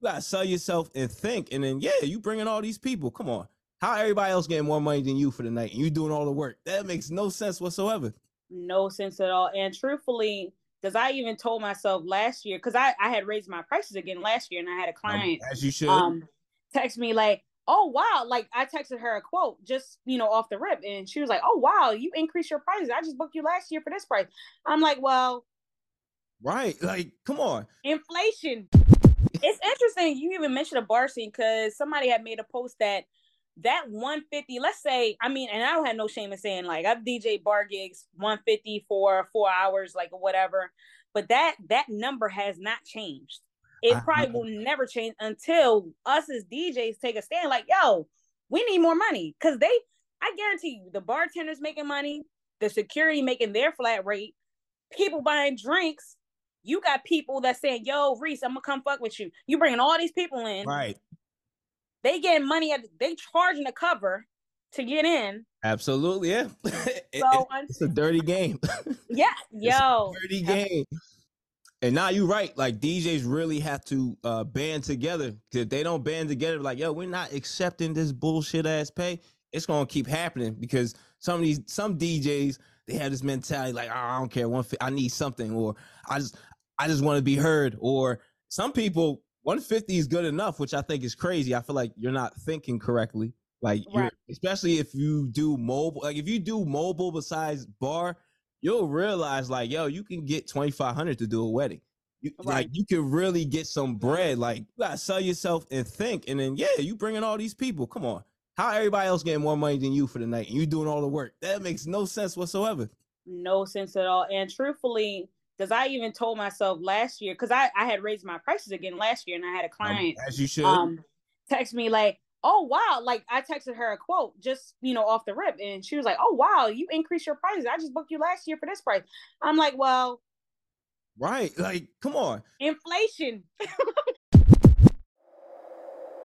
You gotta sell yourself and think, and then yeah, you bringing all these people. Come on, how everybody else getting more money than you for the night, and you doing all the work? That makes no sense whatsoever. No sense at all. And truthfully, because I even told myself last year, because I I had raised my prices again last year, and I had a client um, as you should um text me like, oh wow, like I texted her a quote just you know off the rip, and she was like, oh wow, you increased your prices. I just booked you last year for this price. I'm like, well, right, like come on, inflation. It's interesting you even mentioned a bar scene because somebody had made a post that that 150 let's say i mean and i don't have no shame in saying like i've dj bar gigs 150 for four hours like whatever but that that number has not changed. It I, probably will never change until us as djs take a stand like yo we need more money because they i guarantee you the bartenders making money the security making their flat rate people buying drinks you got people that saying, "Yo, Reese, I'm gonna come fuck with you." You bringing all these people in, right? They getting money at they charging the cover to get in. Absolutely, yeah. So it's a dirty game. yeah, yo, dirty game. And now you're right. Like DJs really have to uh, band together. If they don't band together, like yo, we're not accepting this bullshit ass pay. It's gonna keep happening because some of these some DJs they have this mentality like oh, I don't care one I need something or I just I just want to be heard. Or some people, 150 is good enough, which I think is crazy. I feel like you're not thinking correctly. Like, right. especially if you do mobile, like if you do mobile besides bar, you'll realize like, yo, you can get 2,500 to do a wedding. You, right. Like you can really get some bread. Like you gotta sell yourself and think, and then yeah, you bringing all these people. Come on, how everybody else getting more money than you for the night, and you doing all the work? That makes no sense whatsoever. No sense at all. And truthfully, because I even told myself last year, because I, I had raised my prices again last year and I had a client um, as you should um text me like, oh wow, like I texted her a quote just you know off the rip, and she was like, Oh wow, you increased your prices. I just booked you last year for this price. I'm like, Well, right, like come on. Inflation.